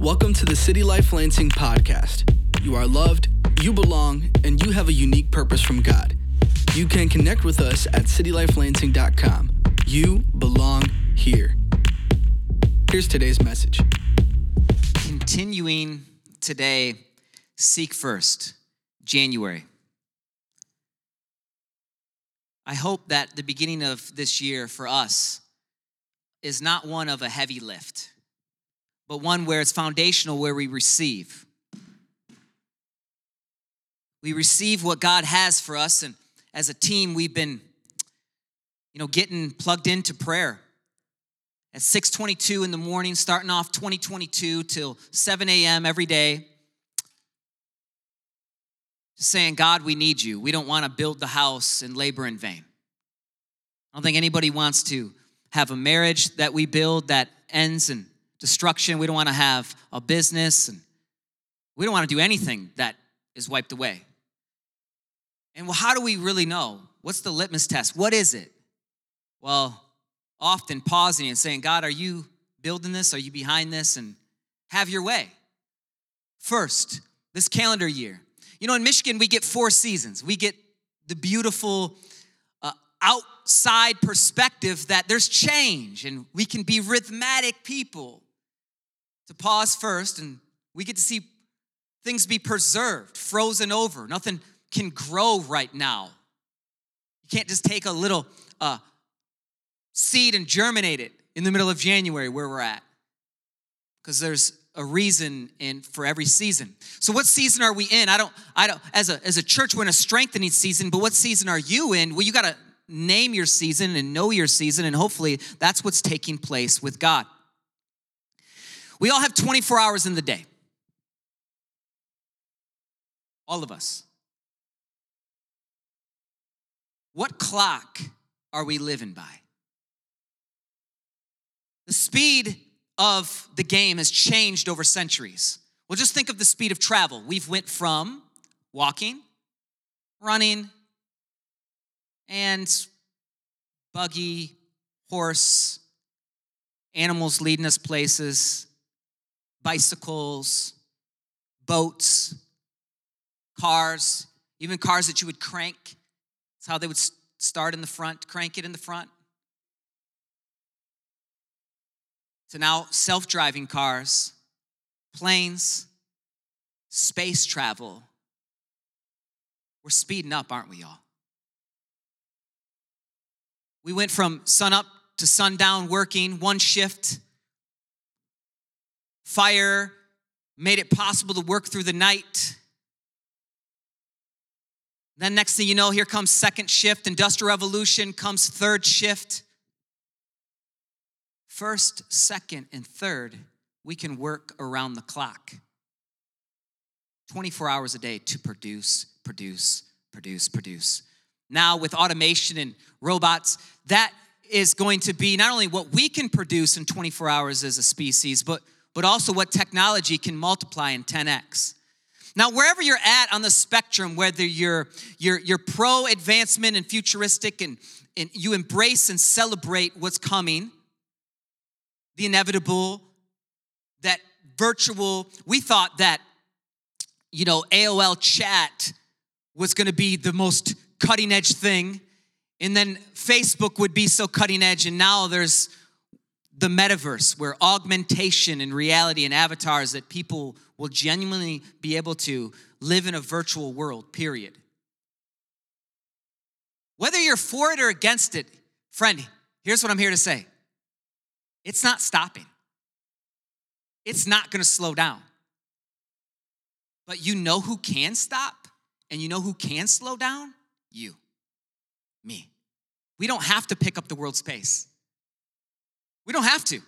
Welcome to the City Life Lansing podcast. You are loved, you belong, and you have a unique purpose from God. You can connect with us at citylifelansing.com. You belong here. Here's today's message. Continuing today, Seek First, January. I hope that the beginning of this year for us is not one of a heavy lift, but one where it's foundational, where we receive. We receive what God has for us, and as a team, we've been, you know, getting plugged into prayer at 6:22 in the morning, starting off 2022 till 7 a.m. every day. Just saying, God, we need you. We don't want to build the house and labor in vain. I don't think anybody wants to have a marriage that we build that ends in destruction. We don't want to have a business and we don't want to do anything that is wiped away. And well, how do we really know? What's the litmus test? What is it? Well, often pausing and saying, God, are you building this? Are you behind this? And have your way. First, this calendar year. You know, in Michigan, we get four seasons. We get the beautiful uh, outside perspective that there's change and we can be rhythmic people. To pause first, and we get to see things be preserved, frozen over. Nothing can grow right now. You can't just take a little uh, seed and germinate it in the middle of January where we're at. Because there's a reason in for every season. So what season are we in? I don't I don't as a as a church we're in a strengthening season, but what season are you in? Well, you got to name your season and know your season and hopefully that's what's taking place with God. We all have 24 hours in the day. All of us. What clock are we living by? The speed of the game has changed over centuries. Well, just think of the speed of travel. We've went from walking, running, and buggy, horse, animals leading us places, bicycles, boats, cars, even cars that you would crank. That's how they would start in the front, crank it in the front. to now self driving cars, planes, space travel. We're speeding up, aren't we y'all? We went from sun up to sundown working, one shift. Fire made it possible to work through the night. Then, next thing you know, here comes second shift, industrial revolution comes third shift first, second, and third, we can work around the clock 24 hours a day to produce, produce, produce, produce. Now, with automation and robots, that is going to be not only what we can produce in 24 hours as a species, but, but also what technology can multiply in 10x. Now, wherever you're at on the spectrum, whether you're, you're, you're pro advancement and futuristic and, and you embrace and celebrate what's coming, the inevitable, that virtual, we thought that, you know, AOL chat was gonna be the most cutting edge thing. And then Facebook would be so cutting edge. And now there's the metaverse where augmentation and reality and avatars that people will genuinely be able to live in a virtual world, period. Whether you're for it or against it, friend, here's what I'm here to say it's not stopping, it's not gonna slow down. But you know who can stop and you know who can slow down? You, me. We don't have to pick up the world's pace. We don't have to.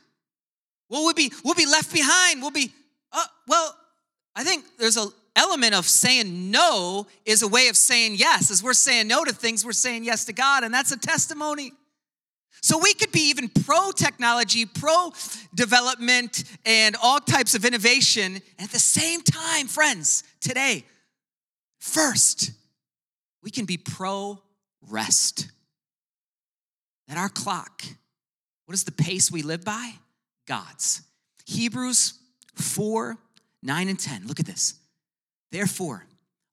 Well, we'll be, we'll be left behind. We'll be, uh, well, I think there's an element of saying no is a way of saying yes. As we're saying no to things, we're saying yes to God, and that's a testimony. So we could be even pro technology, pro development, and all types of innovation. And at the same time, friends, today, first, we can be pro rest. That our clock, what is the pace we live by? God's. Hebrews 4, 9, and 10. Look at this. Therefore,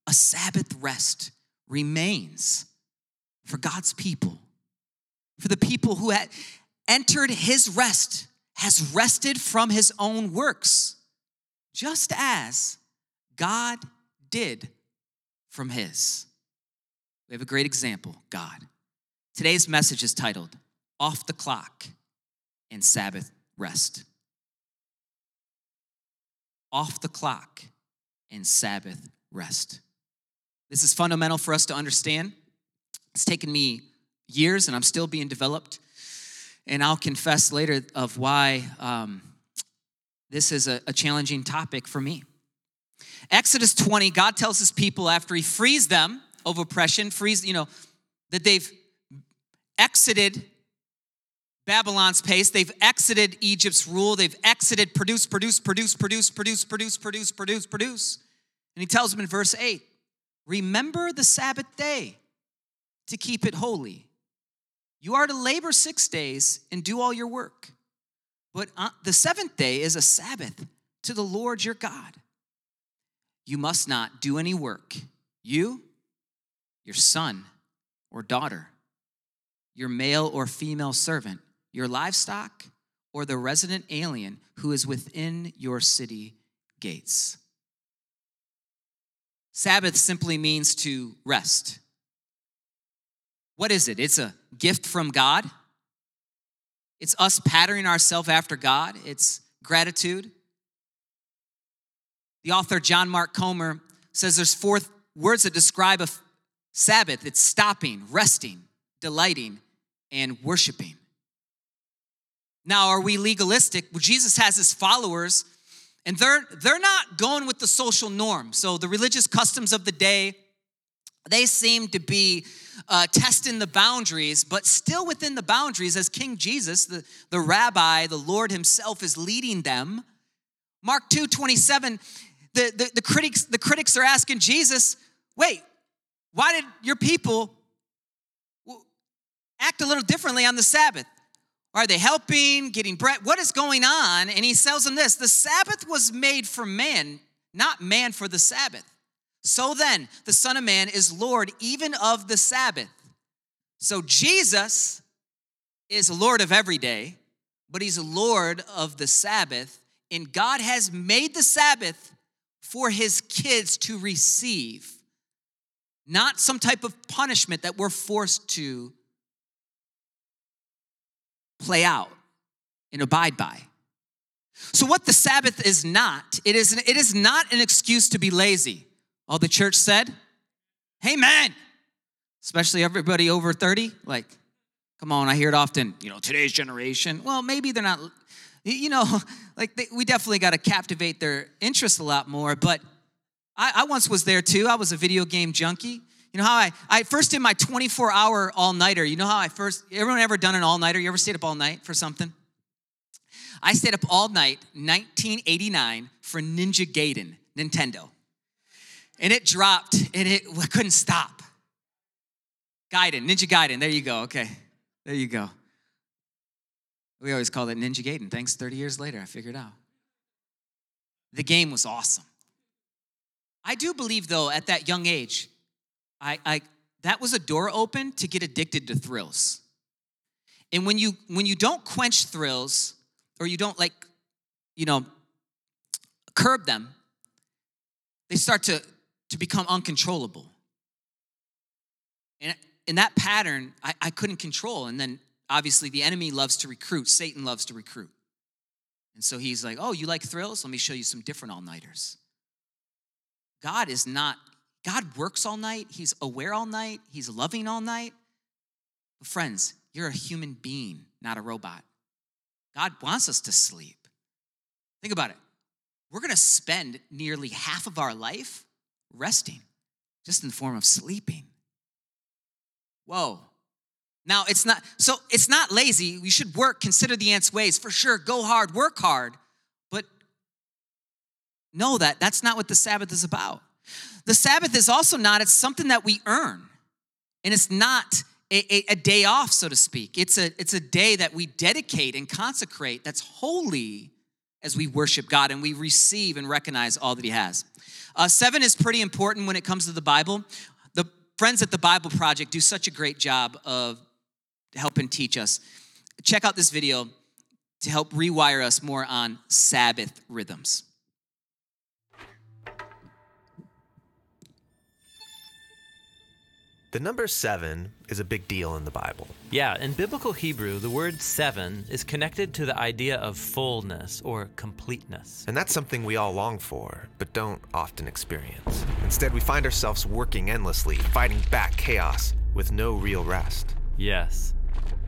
a Sabbath rest remains for God's people, for the people who had entered his rest, has rested from his own works, just as God did from his. We have a great example God. Today's message is titled Off the Clock and Sabbath Rest. Off the clock and Sabbath rest. This is fundamental for us to understand. It's taken me years and I'm still being developed. And I'll confess later of why um, this is a, a challenging topic for me. Exodus 20, God tells his people after he frees them of oppression, frees, you know, that they've exited Babylon's pace. They've exited Egypt's rule. They've exited produce, produce, produce, produce, produce, produce, produce, produce, produce. And he tells them in verse 8 Remember the Sabbath day to keep it holy. You are to labor six days and do all your work. But uh, the seventh day is a Sabbath to the Lord your God. You must not do any work. You, your son or daughter, your male or female servant, your livestock, or the resident alien who is within your city gates. Sabbath simply means to rest. What is it? It's a gift from God. It's us patterning ourselves after God. It's gratitude. The author John Mark Comer says there's four words that describe a Sabbath it's stopping, resting, delighting, and worshiping. Now, are we legalistic? Well, Jesus has his followers and they're they're not going with the social norm. So the religious customs of the day, they seem to be uh, testing the boundaries, but still within the boundaries, as King Jesus, the, the rabbi, the Lord Himself, is leading them. Mark 2 27, the, the, the, critics, the critics are asking Jesus, wait, why did your people act a little differently on the Sabbath? Are they helping, getting bread? What is going on? And he tells them this the Sabbath was made for man, not man for the Sabbath. So then, the Son of Man is Lord even of the Sabbath. So Jesus is Lord of every day, but he's Lord of the Sabbath. And God has made the Sabbath for his kids to receive, not some type of punishment that we're forced to play out and abide by. So, what the Sabbath is not, it is, it is not an excuse to be lazy. All the church said, Amen. Especially everybody over 30. Like, come on, I hear it often, you know, today's generation. Well, maybe they're not, you know, like they, we definitely got to captivate their interest a lot more. But I, I once was there too. I was a video game junkie. You know how I, I first did my 24 hour all nighter. You know how I first, everyone ever done an all nighter? You ever stayed up all night for something? I stayed up all night, 1989, for Ninja Gaiden, Nintendo. And it dropped and it couldn't stop. Gaiden, Ninja Gaiden, there you go, okay. There you go. We always call it Ninja Gaiden. Thanks, 30 years later, I figured out. The game was awesome. I do believe, though, at that young age, I, I that was a door open to get addicted to thrills. And when you when you don't quench thrills or you don't like, you know, curb them, they start to to become uncontrollable. And in that pattern, I, I couldn't control. And then obviously the enemy loves to recruit, Satan loves to recruit. And so he's like, Oh, you like thrills? Let me show you some different all nighters. God is not God works all night, He's aware all night, He's loving all night. But friends, you're a human being, not a robot. God wants us to sleep. Think about it. We're gonna spend nearly half of our life resting, just in the form of sleeping. Whoa. Now, it's not, so it's not lazy. We should work, consider the ant's ways. For sure, go hard, work hard. But know that that's not what the Sabbath is about. The Sabbath is also not, it's something that we earn. And it's not a, a, a, day off, so to speak. It's a, it's a day that we dedicate and consecrate that's holy as we worship God and we receive and recognize all that He has. Uh, seven is pretty important when it comes to the Bible. The friends at the Bible Project do such a great job of helping teach us. Check out this video to help rewire us more on Sabbath rhythms. The number seven is a big deal in the Bible. Yeah, in biblical Hebrew, the word seven is connected to the idea of fullness or completeness. And that's something we all long for, but don't often experience. Instead, we find ourselves working endlessly, fighting back chaos with no real rest. Yes.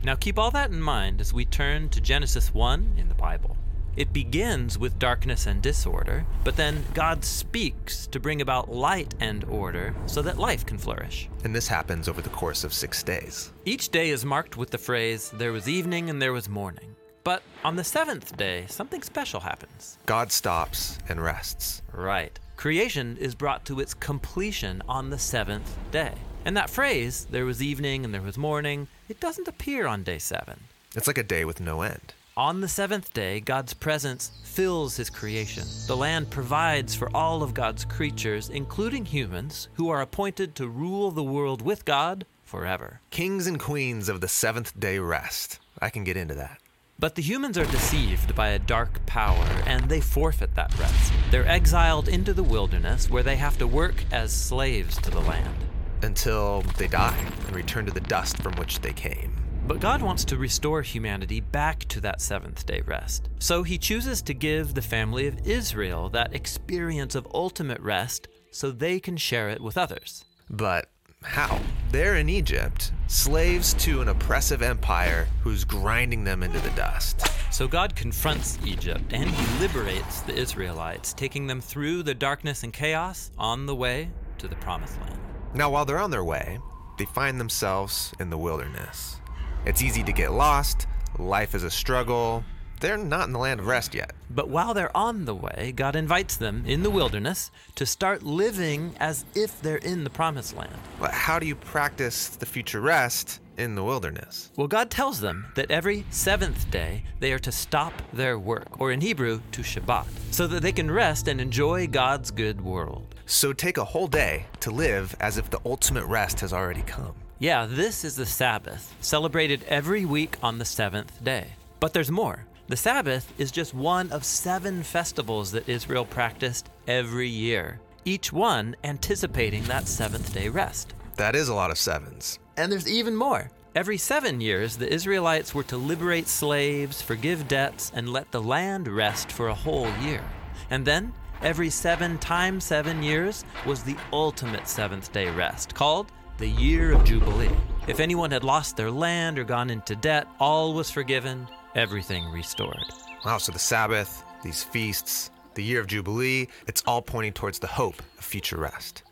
Now keep all that in mind as we turn to Genesis 1 in the Bible. It begins with darkness and disorder, but then God speaks to bring about light and order so that life can flourish. And this happens over the course of six days. Each day is marked with the phrase, There was evening and there was morning. But on the seventh day, something special happens. God stops and rests. Right. Creation is brought to its completion on the seventh day. And that phrase, there was evening and there was morning, it doesn't appear on day seven. It's like a day with no end. On the seventh day, God's presence fills his creation. The land provides for all of God's creatures, including humans, who are appointed to rule the world with God forever. Kings and queens of the seventh day rest. I can get into that. But the humans are deceived by a dark power, and they forfeit that rest. They're exiled into the wilderness, where they have to work as slaves to the land. Until they die and return to the dust from which they came. But God wants to restore humanity back to that seventh day rest. So he chooses to give the family of Israel that experience of ultimate rest so they can share it with others. But how? They're in Egypt, slaves to an oppressive empire who's grinding them into the dust. So God confronts Egypt and he liberates the Israelites, taking them through the darkness and chaos on the way to the promised land. Now, while they're on their way, they find themselves in the wilderness. It's easy to get lost, life is a struggle. They're not in the land of rest yet. But while they're on the way, God invites them in the wilderness to start living as if they're in the promised land. But how do you practice the future rest in the wilderness? Well, God tells them that every seventh day they are to stop their work, or in Hebrew, to Shabbat, so that they can rest and enjoy God's good world. So take a whole day to live as if the ultimate rest has already come. Yeah, this is the Sabbath, celebrated every week on the seventh day. But there's more. The Sabbath is just one of seven festivals that Israel practiced every year, each one anticipating that seventh day rest. That is a lot of sevens. And there's even more. Every seven years, the Israelites were to liberate slaves, forgive debts, and let the land rest for a whole year. And then, every seven times seven years was the ultimate seventh day rest, called the year of Jubilee. If anyone had lost their land or gone into debt, all was forgiven, everything restored. Wow, so the Sabbath, these feasts, the year of Jubilee, it's all pointing towards the hope of future rest.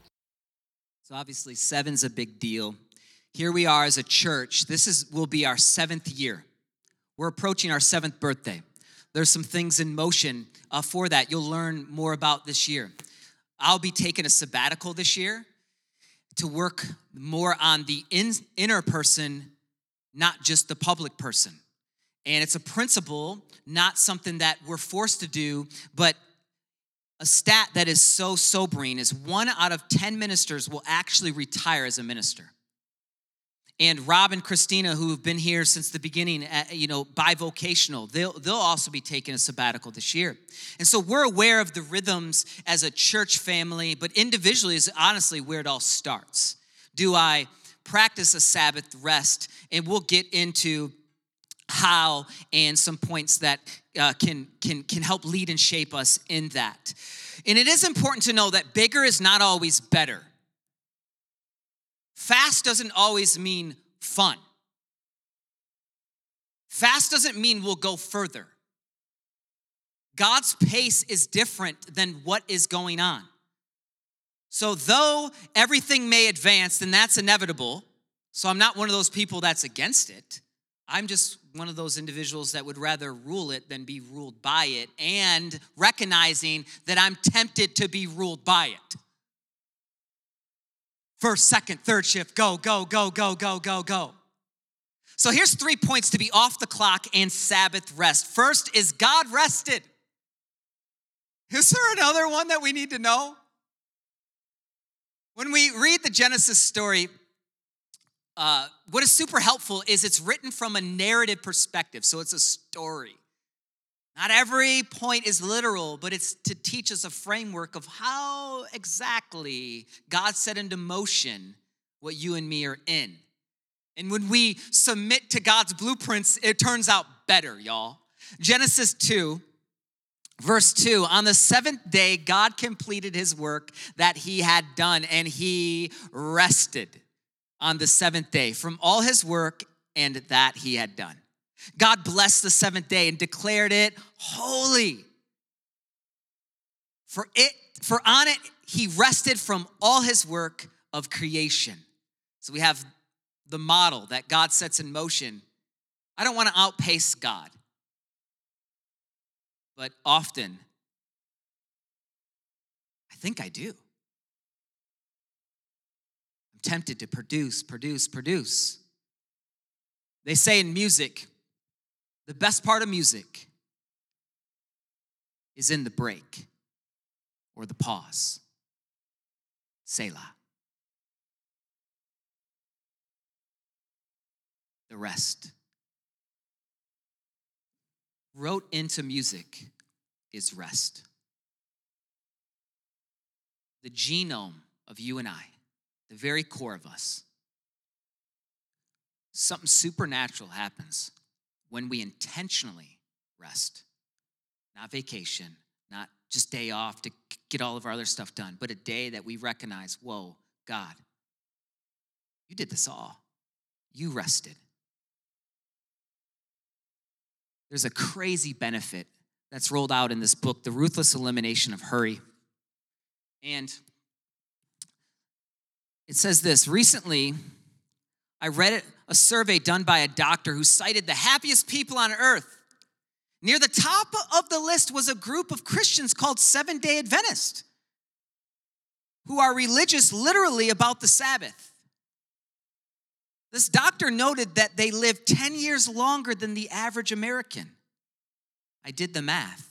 So obviously, seven's a big deal. Here we are as a church. This is will be our seventh year. We're approaching our seventh birthday. There's some things in motion uh, for that. You'll learn more about this year. I'll be taking a sabbatical this year to work more on the in, inner person, not just the public person. And it's a principle, not something that we're forced to do, but a stat that is so sobering is one out of 10 ministers will actually retire as a minister. And Rob and Christina, who have been here since the beginning, uh, you know, bivocational, they'll, they'll also be taking a sabbatical this year. And so we're aware of the rhythms as a church family, but individually is honestly where it all starts. Do I practice a Sabbath rest? And we'll get into how and some points that uh, can, can, can help lead and shape us in that. And it is important to know that bigger is not always better. Fast doesn't always mean fun. Fast doesn't mean we'll go further. God's pace is different than what is going on. So, though everything may advance, then that's inevitable. So, I'm not one of those people that's against it. I'm just one of those individuals that would rather rule it than be ruled by it, and recognizing that I'm tempted to be ruled by it. First, second, third shift, go, go, go, go, go, go, go. So here's three points to be off the clock and Sabbath rest. First is God rested. Is there another one that we need to know? When we read the Genesis story, uh, what is super helpful is it's written from a narrative perspective. So it's a story. Not every point is literal, but it's to teach us a framework of how exactly God set into motion what you and me are in. And when we submit to God's blueprints, it turns out better, y'all. Genesis 2, verse 2 On the seventh day, God completed his work that he had done, and he rested on the seventh day from all his work and that he had done. God blessed the seventh day and declared it holy. For it, for on it he rested from all his work of creation. So we have the model that God sets in motion. I don't want to outpace God, but often I think I do. I'm tempted to produce, produce, produce. They say in music, the best part of music is in the break or the pause. Selah. The rest. Wrote into music is rest. The genome of you and I, the very core of us, something supernatural happens when we intentionally rest, not vacation, not just day off to get all of our other stuff done, but a day that we recognize, whoa, God, you did this all. You rested. There's a crazy benefit that's rolled out in this book, The Ruthless Elimination of Hurry. And it says this recently, I read a survey done by a doctor who cited the happiest people on earth. Near the top of the list was a group of Christians called Seven day Adventists, who are religious literally about the Sabbath. This doctor noted that they live 10 years longer than the average American. I did the math.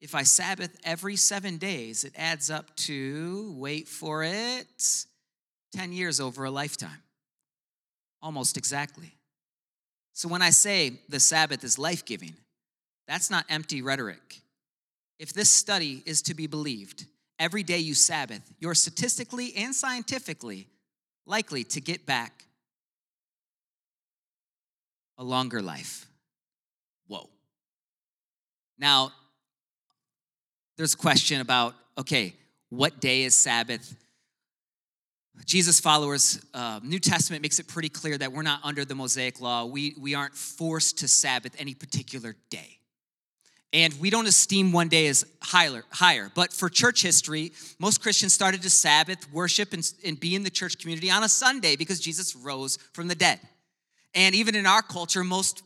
If I Sabbath every seven days, it adds up to, wait for it, 10 years over a lifetime almost exactly. So when I say the Sabbath is life giving, that's not empty rhetoric. If this study is to be believed, every day you Sabbath, you're statistically and scientifically likely to get back a longer life. Whoa. Now, there's a question about okay, what day is Sabbath? Jesus followers, uh, New Testament makes it pretty clear that we're not under the Mosaic law. We, we aren't forced to Sabbath any particular day. And we don't esteem one day as higher. higher. But for church history, most Christians started to Sabbath, worship, and, and be in the church community on a Sunday because Jesus rose from the dead. And even in our culture, most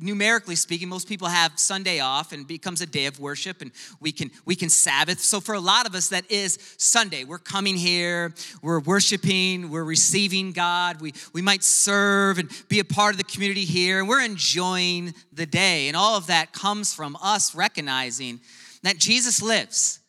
numerically speaking most people have sunday off and becomes a day of worship and we can we can sabbath. So for a lot of us that is sunday. We're coming here we're worshiping we're receiving god. We we might serve and be a part of the community here and we're enjoying the day. And all of that comes from us recognizing that jesus lives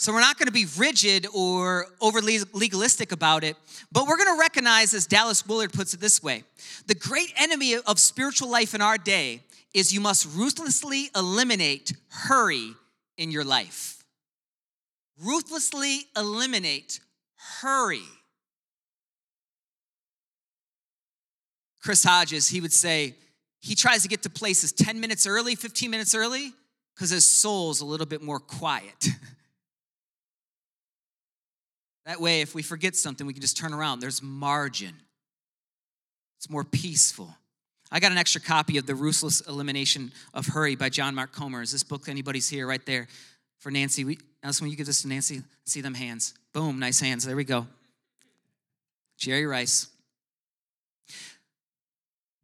so we're not going to be rigid or overly legalistic about it, but we're going to recognize, as Dallas Willard puts it this way the great enemy of spiritual life in our day is you must ruthlessly eliminate hurry in your life. Ruthlessly eliminate hurry. Chris Hodges, he would say, he tries to get to places 10 minutes early, 15 minutes early, because his soul's a little bit more quiet. That way, if we forget something, we can just turn around. There's margin, it's more peaceful. I got an extra copy of The Ruthless Elimination of Hurry by John Mark Comer. Is this book anybody's here right there for Nancy? We, Allison, will you give this to Nancy? See them hands. Boom, nice hands. There we go. Jerry Rice.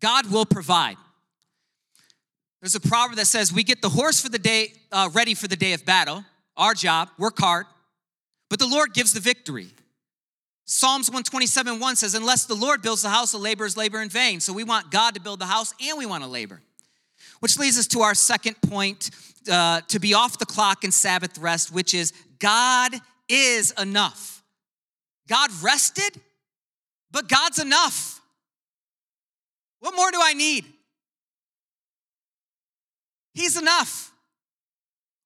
God will provide. There's a proverb that says, We get the horse for the day, uh, ready for the day of battle. Our job, work hard. But the Lord gives the victory. Psalms 127 1 says, Unless the Lord builds the house, the laborers labor in vain. So we want God to build the house and we want to labor. Which leads us to our second point uh, to be off the clock in Sabbath rest, which is God is enough. God rested, but God's enough. What more do I need? He's enough.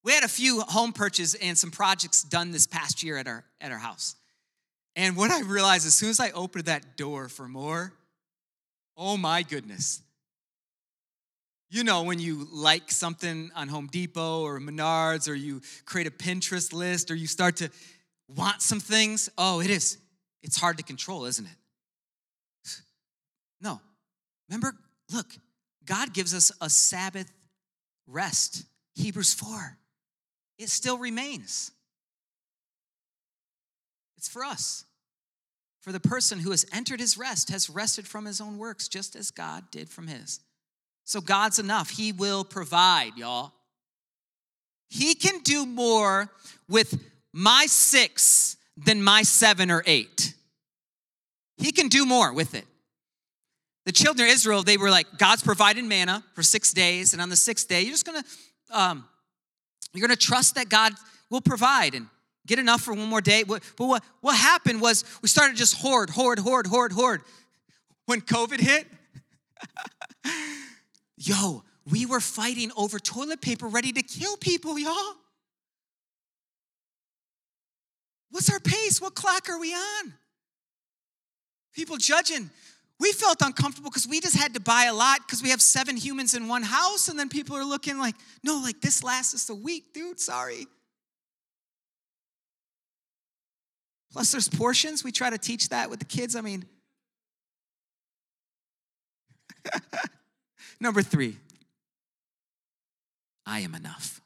We had a few home purchases and some projects done this past year at our, at our house. And what I realized as soon as I opened that door for more, oh my goodness. You know, when you like something on Home Depot or Menards, or you create a Pinterest list, or you start to want some things, oh, it is. It's hard to control, isn't it? No. Remember, look, God gives us a Sabbath rest. Hebrews 4. It still remains. It's for us. For the person who has entered his rest has rested from his own works, just as God did from his. So God's enough. He will provide, y'all. He can do more with my six than my seven or eight. He can do more with it. The children of Israel, they were like, God's provided manna for six days, and on the sixth day, you're just gonna, um, you're gonna trust that God will provide and get enough for one more day. But what, what happened was we started just hoard, hoard, hoard, hoard, hoard. When COVID hit, yo, we were fighting over toilet paper ready to kill people, y'all. What's our pace? What clock are we on? People judging. We felt uncomfortable because we just had to buy a lot because we have seven humans in one house, and then people are looking like, no, like this lasts us a week, dude. Sorry. Plus, there's portions. We try to teach that with the kids. I mean, number three, I am enough.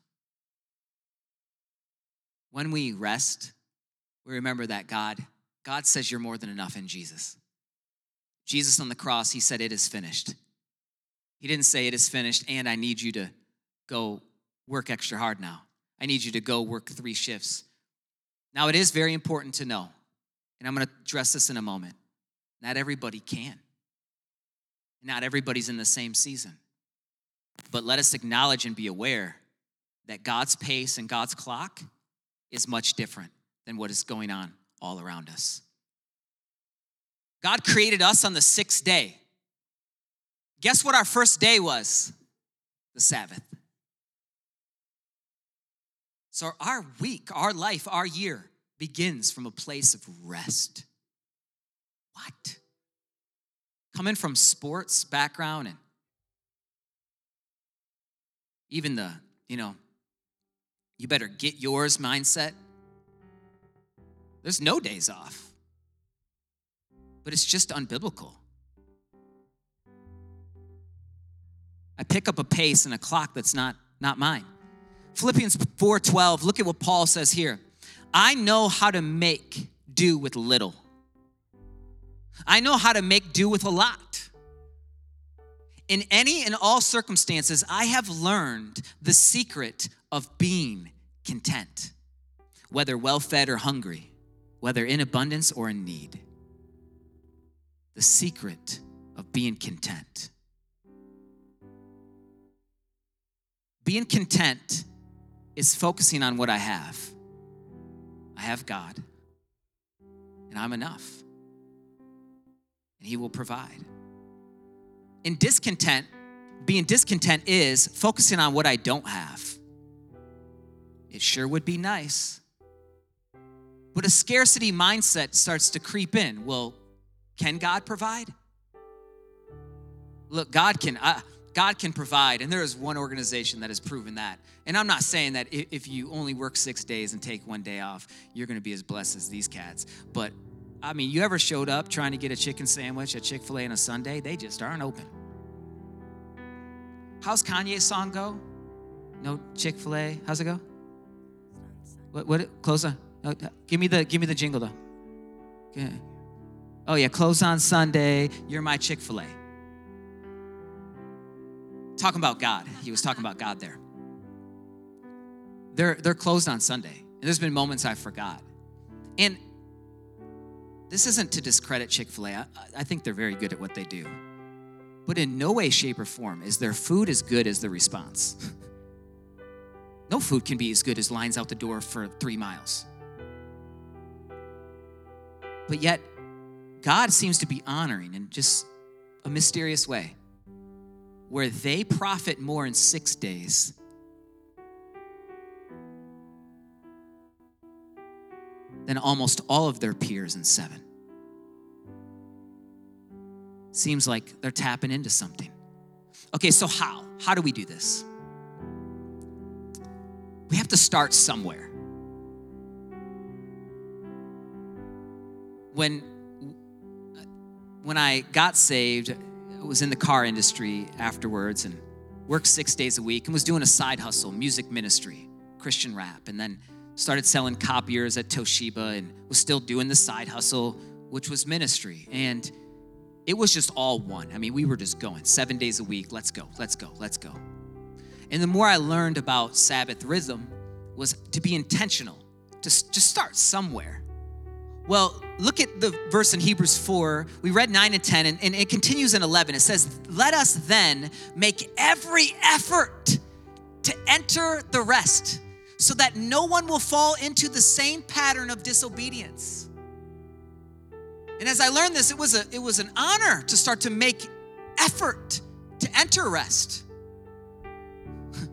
When we rest, we remember that God, God says you're more than enough in Jesus. Jesus on the cross, he said, It is finished. He didn't say, It is finished, and I need you to go work extra hard now. I need you to go work three shifts. Now, it is very important to know, and I'm going to address this in a moment. Not everybody can, not everybody's in the same season. But let us acknowledge and be aware that God's pace and God's clock is much different than what is going on all around us. God created us on the sixth day. Guess what our first day was? The Sabbath. So our week, our life, our year begins from a place of rest. What? Coming from sports background and even the, you know, you better get yours mindset. There's no days off. But it's just unbiblical. I pick up a pace and a clock that's not, not mine. Philippians 4:12, look at what Paul says here. I know how to make do with little. I know how to make do with a lot. In any and all circumstances, I have learned the secret of being content, whether well fed or hungry, whether in abundance or in need. The secret of being content. Being content is focusing on what I have. I have God, and I'm enough, and He will provide. In discontent, being discontent is focusing on what I don't have. It sure would be nice. But a scarcity mindset starts to creep in. Well, can God provide? Look, God can. Uh, God can provide, and there is one organization that has proven that. And I'm not saying that if you only work six days and take one day off, you're going to be as blessed as these cats. But I mean, you ever showed up trying to get a chicken sandwich at Chick fil A on a Sunday? They just aren't open. How's Kanye's song go? No Chick fil A. How's it go? What, what, close on. Oh, give me the, give me the jingle though. Okay. Oh yeah, close on Sunday. You're my Chick fil A. Talking about God. He was talking about God there. They're, they're closed on Sunday. And there's been moments I forgot. And this isn't to discredit Chick fil A. I, I think they're very good at what they do. But in no way, shape, or form is their food as good as the response. no food can be as good as lines out the door for three miles. But yet, God seems to be honoring in just a mysterious way where they profit more in six days than almost all of their peers in seven. Seems like they're tapping into something. Okay, so how? How do we do this? We have to start somewhere. When when I got saved, I was in the car industry afterwards and worked 6 days a week and was doing a side hustle, music ministry, Christian rap, and then started selling copiers at Toshiba and was still doing the side hustle, which was ministry. And it was just all one. I mean, we were just going seven days a week. Let's go, let's go, let's go. And the more I learned about Sabbath rhythm was to be intentional, to just start somewhere. Well, look at the verse in Hebrews 4. We read 9 and 10, and, and it continues in 11. It says, Let us then make every effort to enter the rest so that no one will fall into the same pattern of disobedience. And as I learned this, it was, a, it was an honor to start to make effort to enter rest.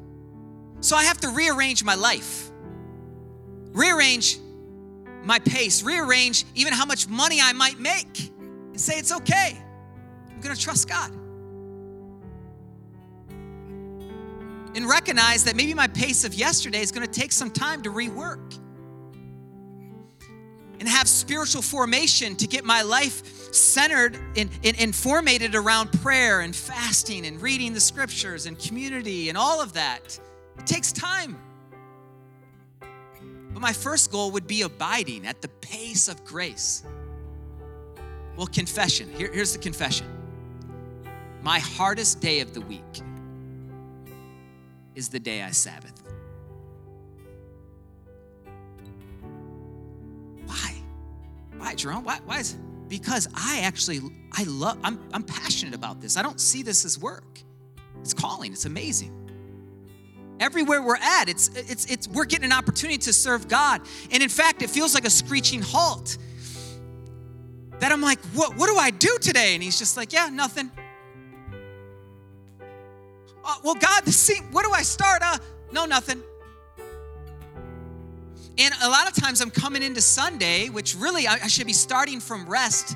so I have to rearrange my life, rearrange my pace, rearrange even how much money I might make, and say it's okay. I'm gonna trust God. and recognize that maybe my pace of yesterday is going to take some time to rework and have spiritual formation to get my life centered and, and, and formated around prayer and fasting and reading the scriptures and community and all of that. It takes time. But my first goal would be abiding at the pace of grace. Well, confession. Here, here's the confession. My hardest day of the week is the day I Sabbath. Why? Why, Jerome? Why, why is it? Because I actually, I love, I'm, I'm passionate about this. I don't see this as work. It's calling, it's amazing. Everywhere we're at, it's, it's, it's, we're getting an opportunity to serve God. And in fact, it feels like a screeching halt. That I'm like, what, what do I do today? And he's just like, yeah, nothing uh, well, God, see, where do I start? Uh, no, nothing. And a lot of times I'm coming into Sunday, which really I, I should be starting from rest,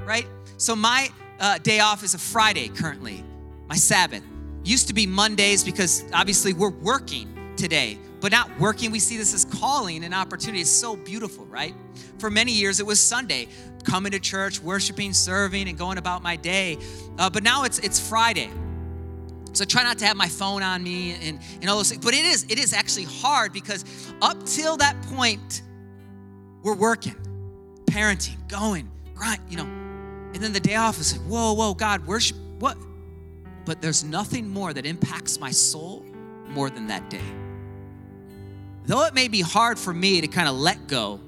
right? So my uh, day off is a Friday currently, my Sabbath. Used to be Mondays because obviously we're working today, but not working. We see this as calling and opportunity. It's so beautiful, right? For many years it was Sunday, coming to church, worshiping, serving, and going about my day. Uh, but now it's it's Friday. So I try not to have my phone on me and, and all those things. But it is, it is actually hard because up till that point, we're working, parenting, going, grind, you know. And then the day off is like, whoa, whoa, God, worship, what? But there's nothing more that impacts my soul more than that day. Though it may be hard for me to kind of let go,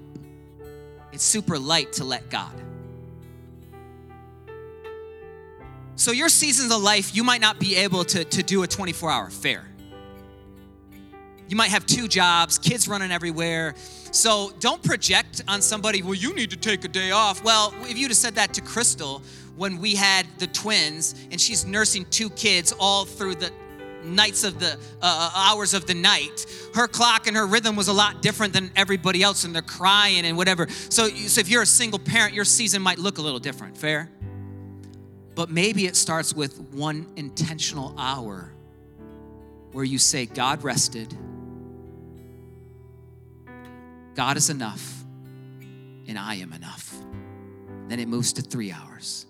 it's super light to let God. So, your seasons of life, you might not be able to, to do a 24 hour fair. You might have two jobs, kids running everywhere. So, don't project on somebody, well, you need to take a day off. Well, if you'd have said that to Crystal when we had the twins and she's nursing two kids all through the nights of the uh, uh hours of the night. Her clock and her rhythm was a lot different than everybody else and they're crying and whatever. So, so if you're a single parent your season might look a little different fair? But maybe it starts with one intentional hour where you say, God rested, God is enough, and I am enough. Then it moves to three hours,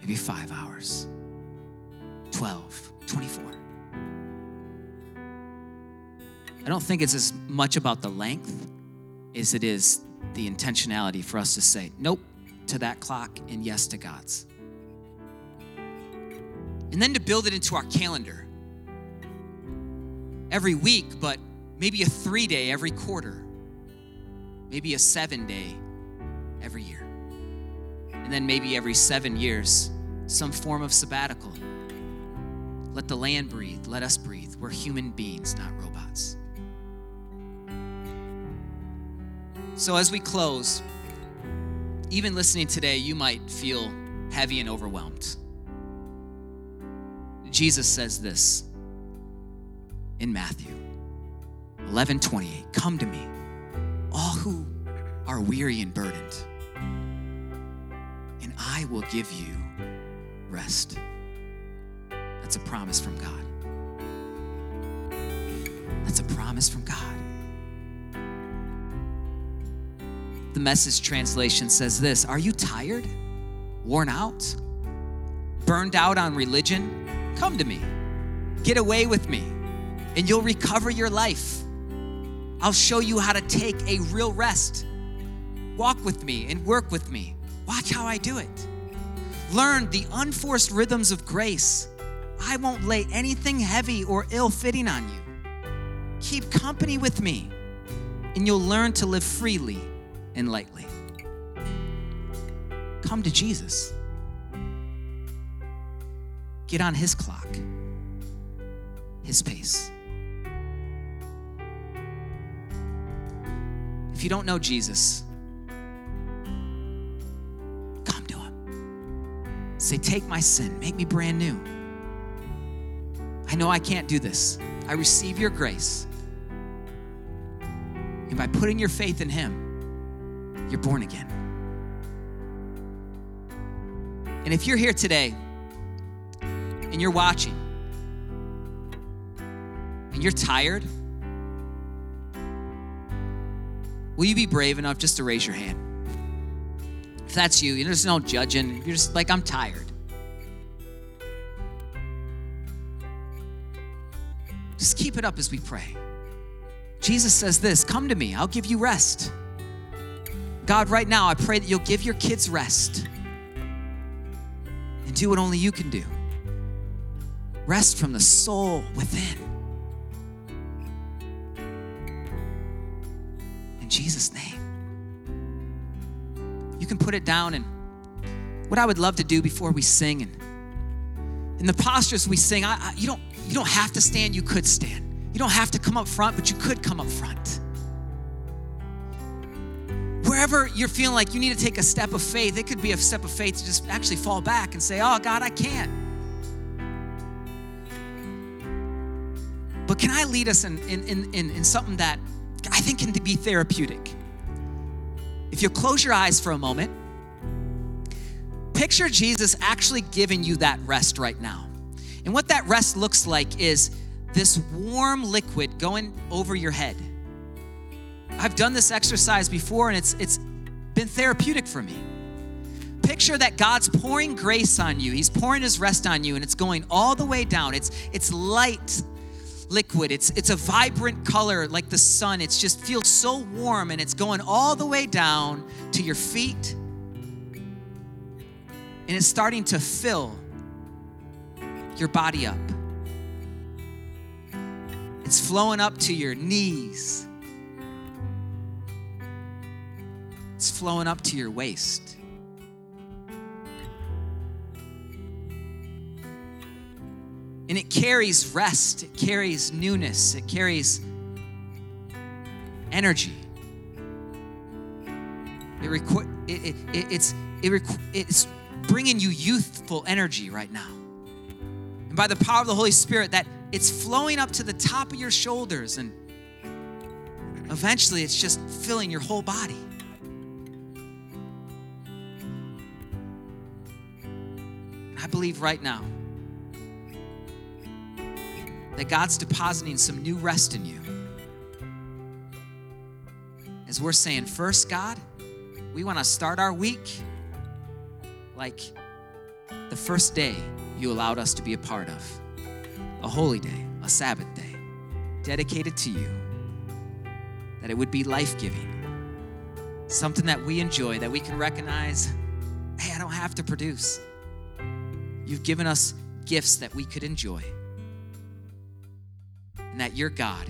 maybe five hours, 12, 24. I don't think it's as much about the length as it is the intentionality for us to say, nope to that clock and yes to God's. And then to build it into our calendar. Every week, but maybe a three day every quarter, maybe a seven day every year, and then maybe every seven years some form of sabbatical. Let the land breathe. Let us breathe. We're human beings, not robots. So, as we close, even listening today, you might feel heavy and overwhelmed. Jesus says this in Matthew 11 28 Come to me, all who are weary and burdened, I will give you rest. That's a promise from God. That's a promise from God. The message translation says this Are you tired, worn out, burned out on religion? Come to me. Get away with me, and you'll recover your life. I'll show you how to take a real rest. Walk with me and work with me. Watch how I do it. Learn the unforced rhythms of grace. I won't lay anything heavy or ill fitting on you. Keep company with me, and you'll learn to live freely and lightly. Come to Jesus. Get on his clock, his pace. If you don't know Jesus, Say, Take my sin, make me brand new. I know I can't do this. I receive your grace. And by putting your faith in him, you're born again. And if you're here today and you're watching and you're tired, will you be brave enough just to raise your hand? If that's you, there's no judging. You're just like, I'm tired. Just keep it up as we pray. Jesus says this Come to me, I'll give you rest. God, right now, I pray that you'll give your kids rest and do what only you can do. Rest from the soul within. In Jesus' name. You can put it down and what I would love to do before we sing and in the postures we sing, I, I, you don't you don't have to stand, you could stand. You don't have to come up front, but you could come up front. Wherever you're feeling like you need to take a step of faith, it could be a step of faith to just actually fall back and say, Oh, God, I can't. But can I lead us in, in, in, in, something that I think can be therapeutic? If you close your eyes for a moment, picture Jesus actually giving you that rest right now. And what that rest looks like is this warm liquid going over your head. I've done this exercise before and it's it's been therapeutic for me. Picture that God's pouring grace on you. He's pouring his rest on you and it's going all the way down. It's it's light liquid. It's it's a vibrant color like the sun. It's just feels so warm and it's going all the way down to your feet. And it's starting to fill your body up. It's flowing up to your knees. It's flowing up to your waist. And it carries rest, it carries newness, it carries energy. It, requ- it, it, it it's, it requ- it's bringing you youthful energy right now. And by the power of the Holy Spirit, that it's flowing up to the top of your shoulders, and eventually it's just filling your whole body. I believe right now that God's depositing some new rest in you. As we're saying, first, God, we want to start our week like the first day you allowed us to be a part of a holy day, a Sabbath day, dedicated to you, that it would be life giving, something that we enjoy, that we can recognize hey, I don't have to produce. You've given us gifts that we could enjoy, and that you're God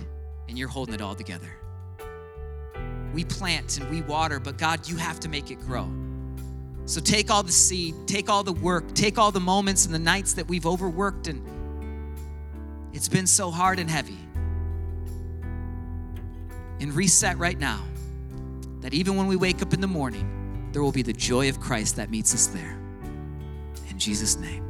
and you're holding it all together. We plant and we water, but God, you have to make it grow. So take all the seed, take all the work, take all the moments and the nights that we've overworked and it's been so hard and heavy. And reset right now that even when we wake up in the morning, there will be the joy of Christ that meets us there. In Jesus' name,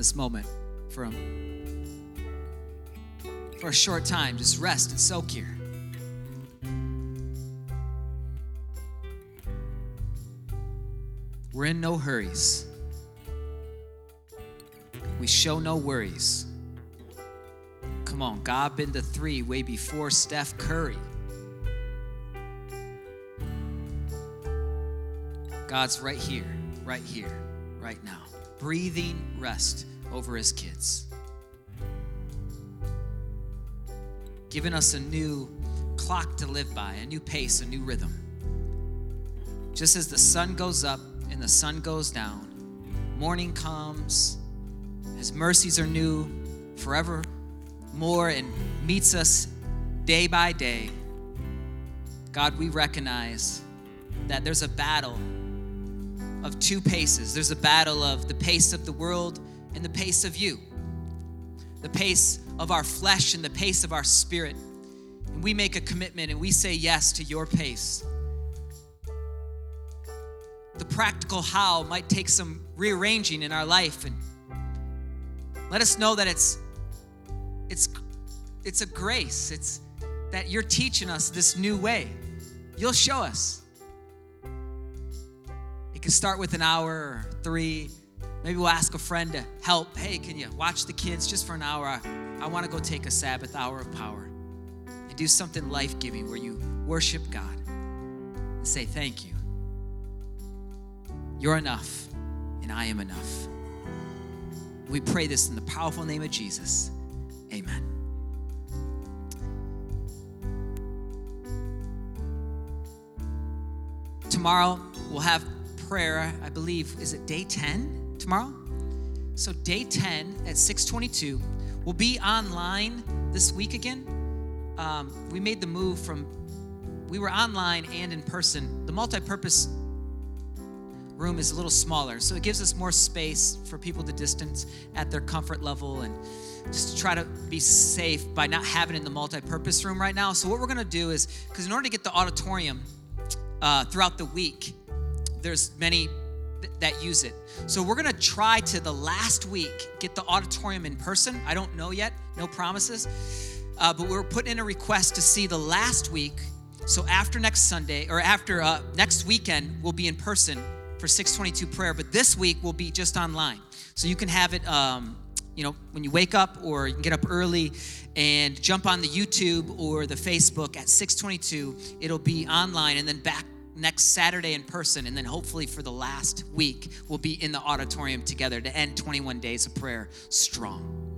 this moment for a, for a short time. Just rest and soak here. We're in no hurries. We show no worries. Come on, God been to three way before Steph Curry. God's right here, right here, right now, breathing rest over his kids. Giving us a new clock to live by, a new pace, a new rhythm. Just as the sun goes up and the sun goes down, morning comes, his mercies are new forever more and meets us day by day. God, we recognize that there's a battle of two paces. There's a battle of the pace of the world and the pace of you, the pace of our flesh and the pace of our spirit. And we make a commitment and we say yes to your pace. The practical how might take some rearranging in our life and Let us know that it's it's it's a grace. It's that you're teaching us this new way. You'll show us. Can start with an hour or three. Maybe we'll ask a friend to help. Hey, can you watch the kids just for an hour? I, I want to go take a Sabbath hour of power and do something life giving where you worship God and say, Thank you. You're enough, and I am enough. We pray this in the powerful name of Jesus. Amen. Tomorrow we'll have prayer. I believe is it day 10 tomorrow? So day 10 at 622. We'll be online this week again. Um, we made the move from we were online and in person. The multi-purpose room is a little smaller, so it gives us more space for people to distance at their comfort level and just to try to be safe by not having in the multi-purpose room right now. So what we're gonna do is, because in order to get the auditorium uh, throughout the week, there's many th- that use it. So we're gonna try to the last week get the auditorium in person. I don't know yet, no promises, uh, but we're putting in a request to see the last week. So after next Sunday or after uh, next weekend, we'll be in person for 622 prayer. But this week will be just online, so you can have it. Um, you know, when you wake up, or you can get up early and jump on the YouTube or the Facebook at 622. It'll be online, and then back next Saturday in person, and then hopefully for the last week, we'll be in the auditorium together to end 21 days of prayer strong.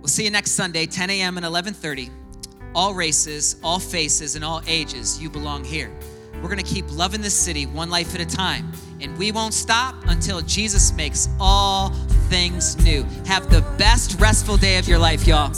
We'll see you next Sunday, 10 a.m. and 11:30. All races, all faces, and all ages, you belong here. We're gonna keep loving this city one life at a time, and we won't stop until Jesus makes all things new. Have the best restful day of your life, y'all.